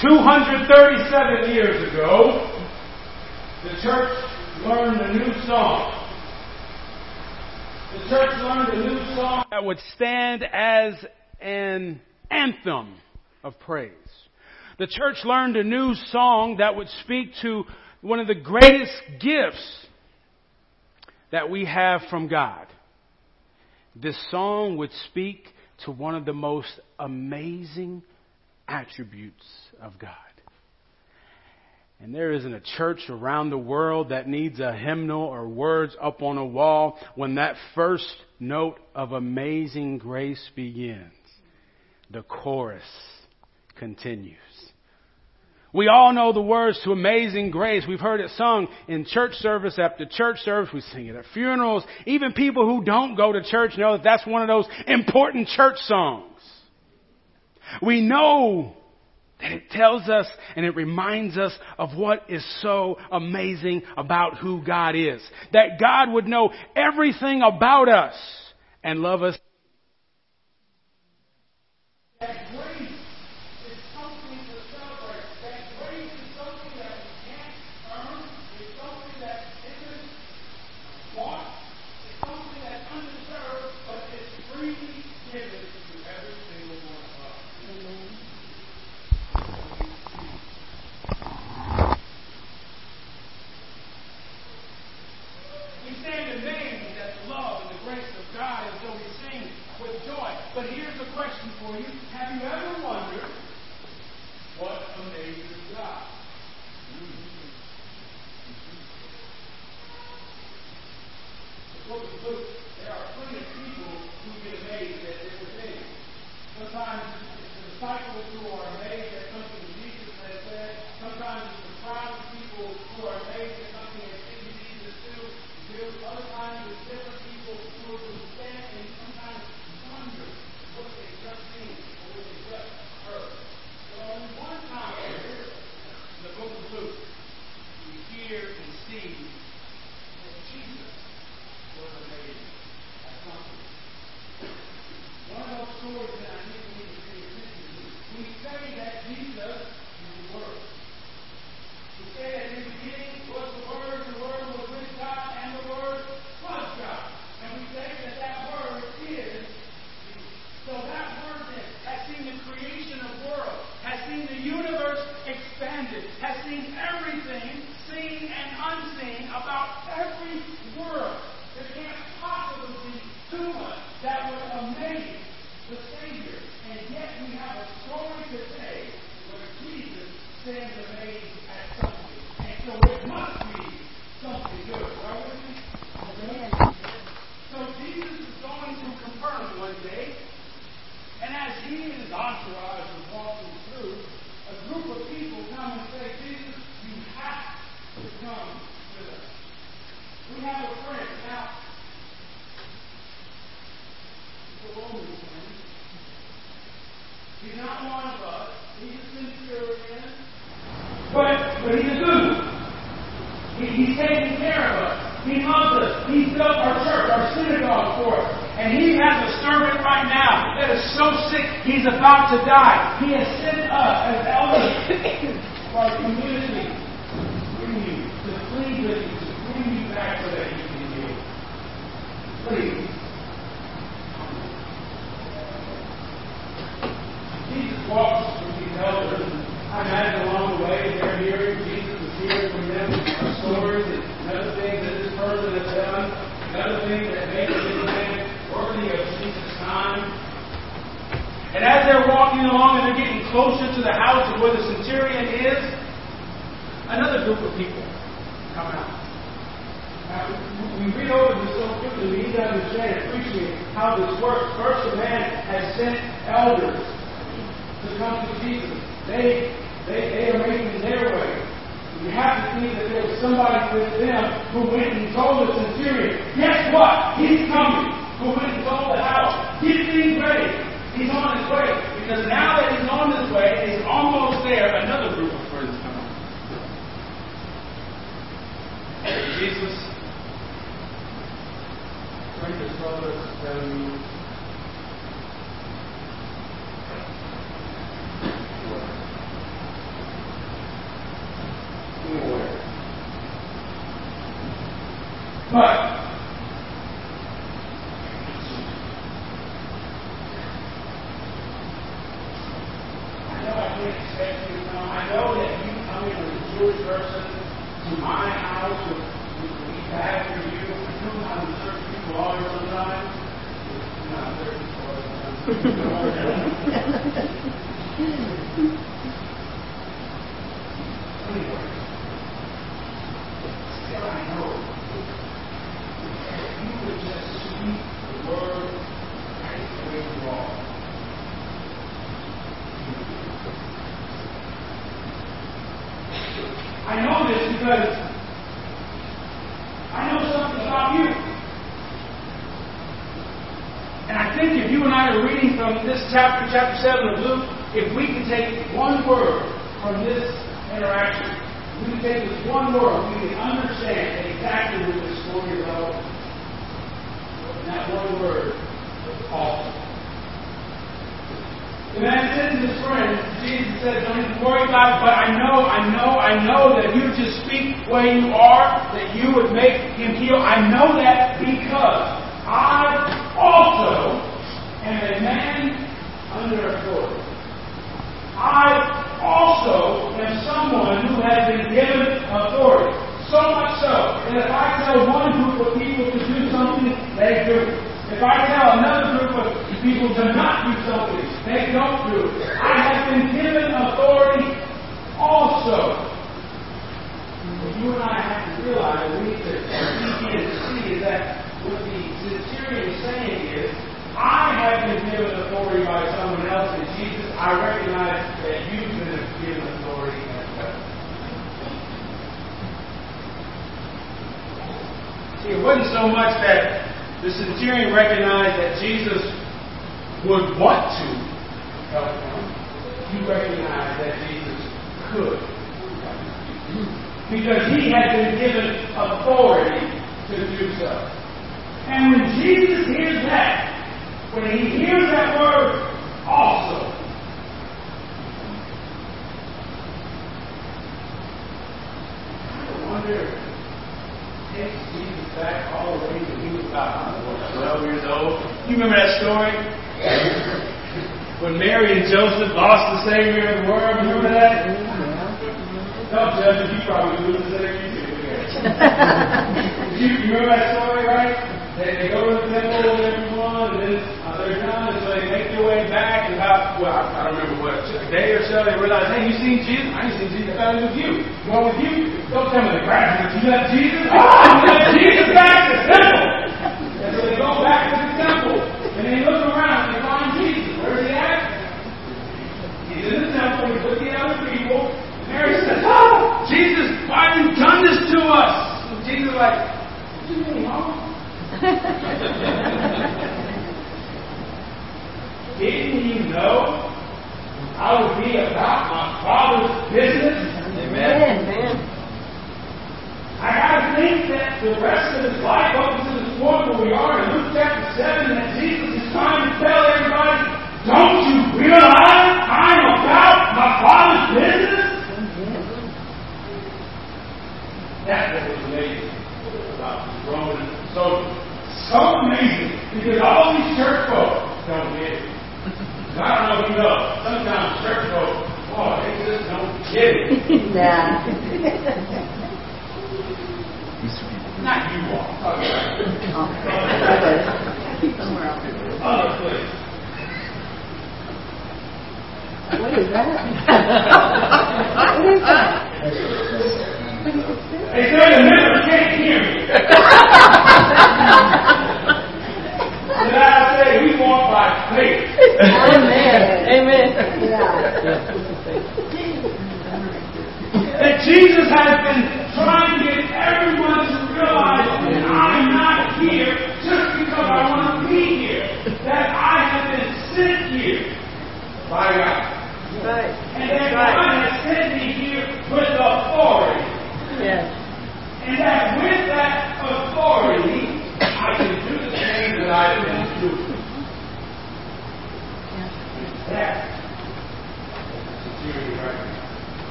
237 years ago, the church learned a new song. The church learned a new song that would stand as an anthem of praise. The church learned a new song that would speak to one of the greatest gifts that we have from God. This song would speak to one of the most amazing attributes of God. And there isn't a church around the world that needs a hymnal or words up on a wall when that first note of amazing grace begins. The chorus continues. We all know the words to Amazing Grace. We've heard it sung in church service after church service. We sing it at funerals. Even people who don't go to church know that that's one of those important church songs. We know that it tells us and it reminds us of what is so amazing about who God is. That God would know everything about us and love us. to need to understand and appreciate how this works. First, the man has sent elders to come to Jesus. They, they, they are making their way. You have to see that there was somebody with them who went and told the centurion, guess what? He's coming. Who went and told the house, get things ready. He's on his way. Because now that he's on his way, he's almost there. Another group of friends come up. Jesus Thank you, brothers. I know this because I know something about you. And I think if you and I are reading from this chapter, chapter 7 of Luke, if we can take one word from this interaction, we can take this one word, we can understand exactly what this story is about. And that one word is. The man said to his friend, Jesus said, Don't even worry about it, but I know, I know, I know that you just speak where you are, that you would make him heal. I know that because I also am a man under authority. I also am someone who has been given authority. So much so that if I tell one group of people to do something, they do it. If I tell another group of people to not do something, they don't do it. I have been given authority also. What you and I have to realize, we need to begin to see is that what the centurion is saying is, I have been given authority by someone else, and Jesus, I recognize that you've been given authority as well. See, it wasn't so much that the centurion recognized that Jesus would want to help him. He recognized that Jesus could. Because he had been given authority to do so. And when Jesus hears that, when he hears that word, also, I wonder takes Jesus back all the way when he was about 12 years old. You remember that story? when Mary and Joseph lost the Savior of the world. Remember that? No, Joseph, you probably lose the Savior too. you, you remember that story, right? They, they go to the temple and everyone, and they're so they make their way back, and about, well, I, don't remember what, a day or so, they realize, hey, you seen Jesus? I ain't seen Jesus. I thought it was you. Want with you? Don't tell me the graduates. You got Jesus? Oh, you got Jesus back to the temple. And so they go back to the temple, and they look around,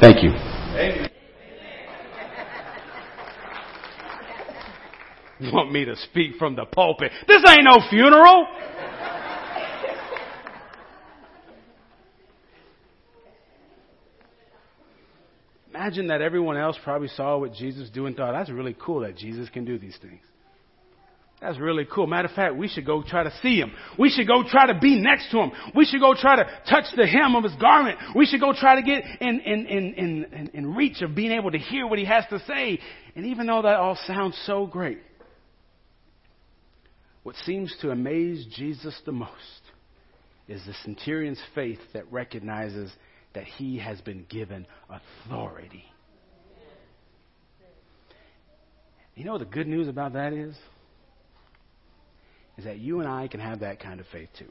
Thank you. You want me to speak from the pulpit? This ain't no funeral. Imagine that everyone else probably saw what Jesus do and thought, that's really cool that Jesus can do these things. That's really cool. Matter of fact, we should go try to see him. We should go try to be next to him. We should go try to touch the hem of his garment. We should go try to get in, in, in, in, in, reach of being able to hear what he has to say. And even though that all sounds so great, what seems to amaze Jesus the most is the centurion's faith that recognizes that he has been given authority. You know what the good news about that is? Is that you and I can have that kind of faith too.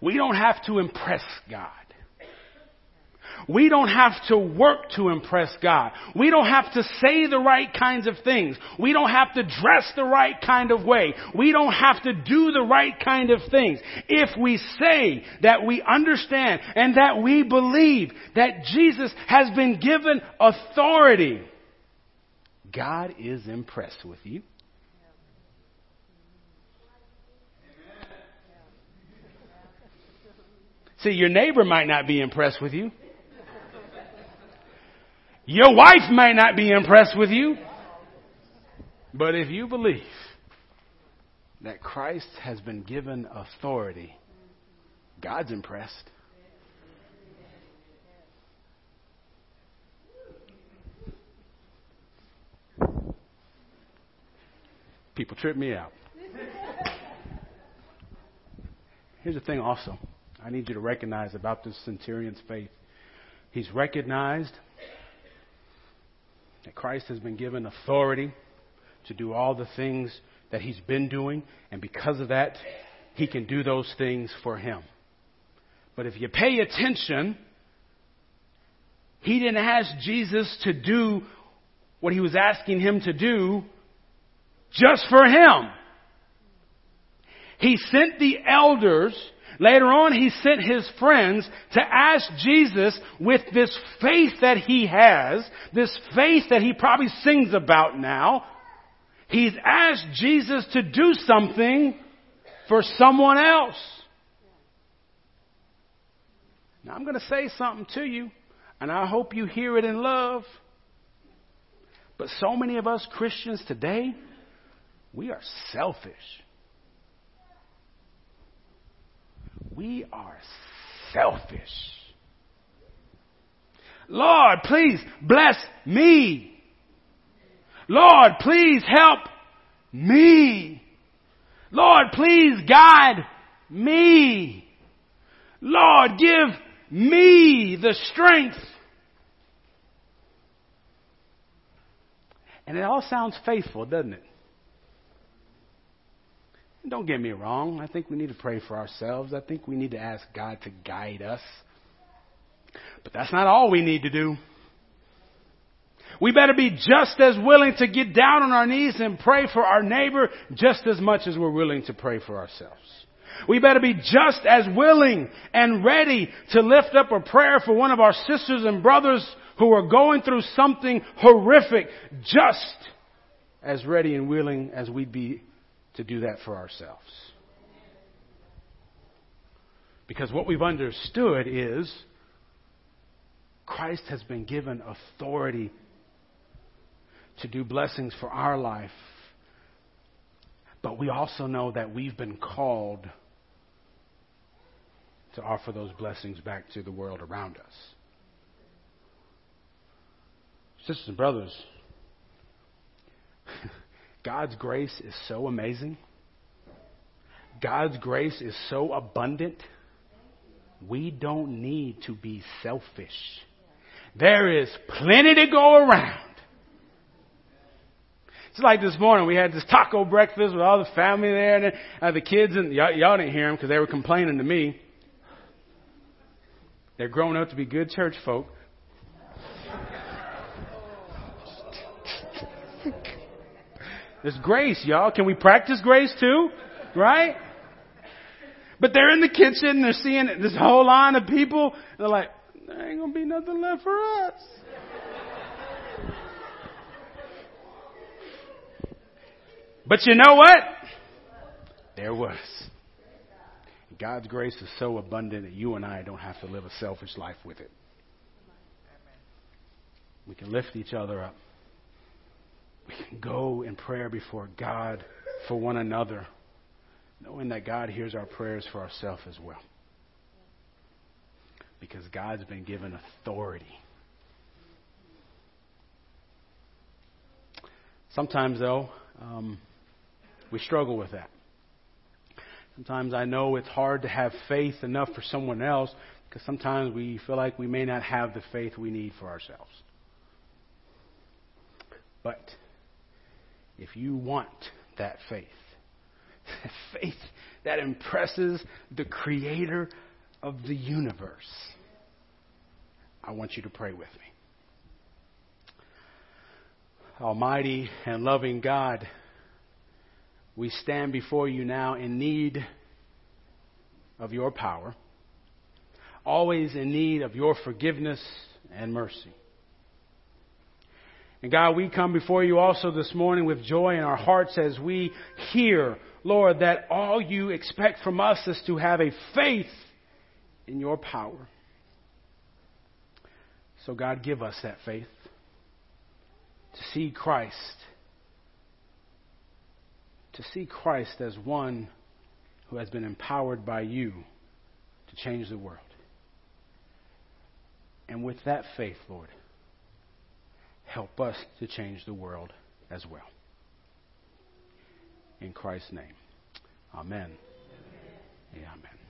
We don't have to impress God. We don't have to work to impress God. We don't have to say the right kinds of things. We don't have to dress the right kind of way. We don't have to do the right kind of things. If we say that we understand and that we believe that Jesus has been given authority, God is impressed with you. See, your neighbor might not be impressed with you. Your wife might not be impressed with you. But if you believe that Christ has been given authority, God's impressed. People trip me out. Here's the thing also I need you to recognize about this centurion's faith. He's recognized that Christ has been given authority to do all the things that he's been doing, and because of that, he can do those things for him. But if you pay attention, he didn't ask Jesus to do what he was asking him to do just for him. He sent the elders Later on, he sent his friends to ask Jesus with this faith that he has, this faith that he probably sings about now. He's asked Jesus to do something for someone else. Now I'm going to say something to you, and I hope you hear it in love. But so many of us Christians today, we are selfish. We are selfish. Lord, please bless me. Lord, please help me. Lord, please guide me. Lord, give me the strength. And it all sounds faithful, doesn't it? Don't get me wrong. I think we need to pray for ourselves. I think we need to ask God to guide us. But that's not all we need to do. We better be just as willing to get down on our knees and pray for our neighbor just as much as we're willing to pray for ourselves. We better be just as willing and ready to lift up a prayer for one of our sisters and brothers who are going through something horrific just as ready and willing as we'd be to do that for ourselves. Because what we've understood is Christ has been given authority to do blessings for our life. But we also know that we've been called to offer those blessings back to the world around us. Sisters and brothers, God's grace is so amazing. God's grace is so abundant. We don't need to be selfish. There is plenty to go around. It's like this morning we had this taco breakfast with all the family there, and uh, the kids and y'all, y'all didn't hear them because they were complaining to me. They're grown up to be good church folk. There's grace, y'all. Can we practice grace too? Right? But they're in the kitchen they're seeing this whole line of people. they're like, there ain't gonna be nothing left for us. But you know what? There was. God's grace is so abundant that you and I don't have to live a selfish life with it. We can lift each other up. Go in prayer before God for one another, knowing that God hears our prayers for ourselves as well. Because God's been given authority. Sometimes, though, um, we struggle with that. Sometimes I know it's hard to have faith enough for someone else because sometimes we feel like we may not have the faith we need for ourselves. But if you want that faith, faith that impresses the creator of the universe, I want you to pray with me. Almighty and loving God, we stand before you now in need of your power, always in need of your forgiveness and mercy. And God, we come before you also this morning with joy in our hearts as we hear, Lord, that all you expect from us is to have a faith in your power. So, God, give us that faith to see Christ to see Christ as one who has been empowered by you to change the world. And with that faith, Lord, help us to change the world as well. In Christ's name. Amen. Amen. Amen.